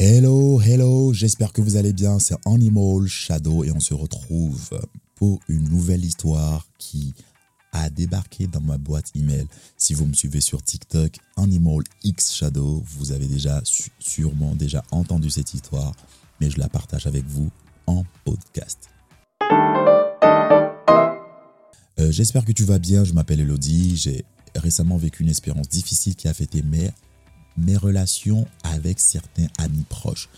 Hello, hello, j'espère que vous allez bien. C'est Animal Shadow et on se retrouve pour une nouvelle histoire qui a débarqué dans ma boîte email. Si vous me suivez sur TikTok, Animal X Shadow, vous avez déjà sûrement déjà entendu cette histoire, mais je la partage avec vous en podcast. Euh, j'espère que tu vas bien. Je m'appelle Elodie. J'ai récemment vécu une expérience difficile qui a fêté mes mes relations avec certains amis proches.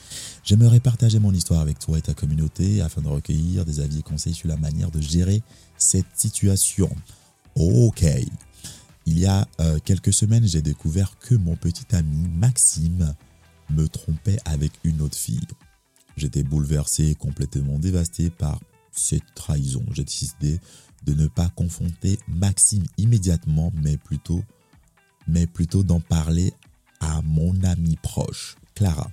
J'aimerais partager mon histoire avec toi et ta communauté afin de recueillir des avis et conseils sur la manière de gérer cette situation. Ok. Il y a euh, quelques semaines, j'ai découvert que mon petit ami Maxime me trompait avec une autre fille. J'étais bouleversé et complètement dévasté par cette trahison. J'ai décidé de ne pas confronter Maxime immédiatement, mais plutôt, mais plutôt d'en parler mon amie proche, Clara.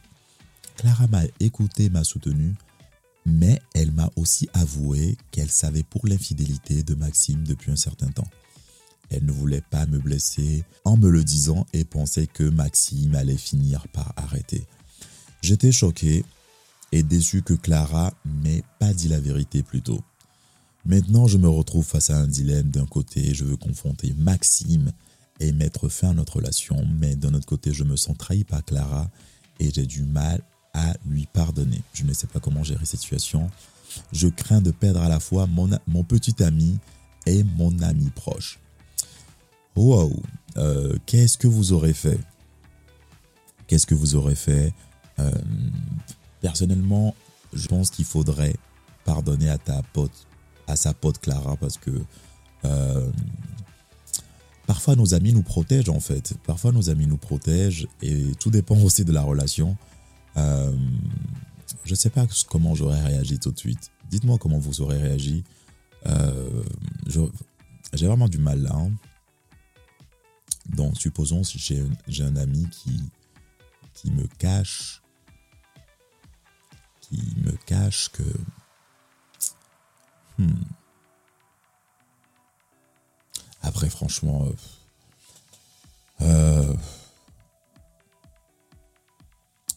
Clara m'a écouté, m'a soutenu, mais elle m'a aussi avoué qu'elle savait pour l'infidélité de Maxime depuis un certain temps. Elle ne voulait pas me blesser en me le disant et pensait que Maxime allait finir par arrêter. J'étais choqué et déçu que Clara m'ait pas dit la vérité plus tôt. Maintenant, je me retrouve face à un dilemme. D'un côté, je veux confronter Maxime et mettre fin à notre relation, mais d'un autre côté, je me sens trahi par Clara et j'ai du mal à lui pardonner. Je ne sais pas comment gérer cette situation. Je crains de perdre à la fois mon, mon petit ami et mon ami proche. Wow, euh, qu'est-ce que vous aurez fait? Qu'est-ce que vous aurez fait? Euh, Personnellement, je pense qu'il faudrait pardonner à ta pote, à sa pote Clara, parce que euh, parfois nos amis nous protègent en fait. Parfois nos amis nous protègent et tout dépend aussi de la relation. Euh, je ne sais pas comment j'aurais réagi tout de suite. Dites-moi comment vous aurez réagi. Euh, j'ai vraiment du mal là. Hein. Donc supposons si j'ai un ami qui, qui me cache qui me cache que hmm, franchement, euh, euh,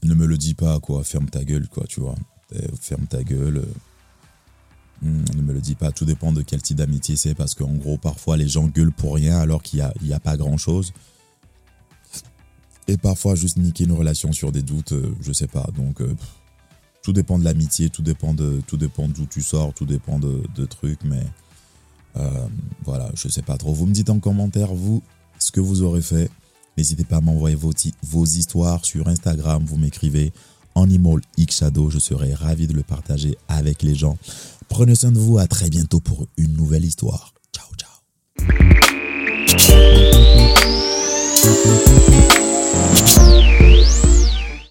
ne me le dis pas, quoi. Ferme ta gueule, quoi, tu vois. Euh, ferme ta gueule. Hmm, ne me le dis pas. Tout dépend de quel type d'amitié c'est, parce qu'en gros, parfois, les gens gueulent pour rien alors qu'il n'y a, pas grand-chose. Et parfois, juste niquer une relation sur des doutes, je sais pas. Donc, tout dépend de l'amitié, tout dépend de tout dépend d'où tu sors, tout dépend de, de trucs, mais euh, voilà, je sais pas trop. Vous me dites en commentaire, vous, ce que vous aurez fait. N'hésitez pas à m'envoyer vos, vos histoires sur Instagram. Vous m'écrivez Animal X Shadow. Je serai ravi de le partager avec les gens. Prenez soin de vous. À très bientôt pour une nouvelle histoire.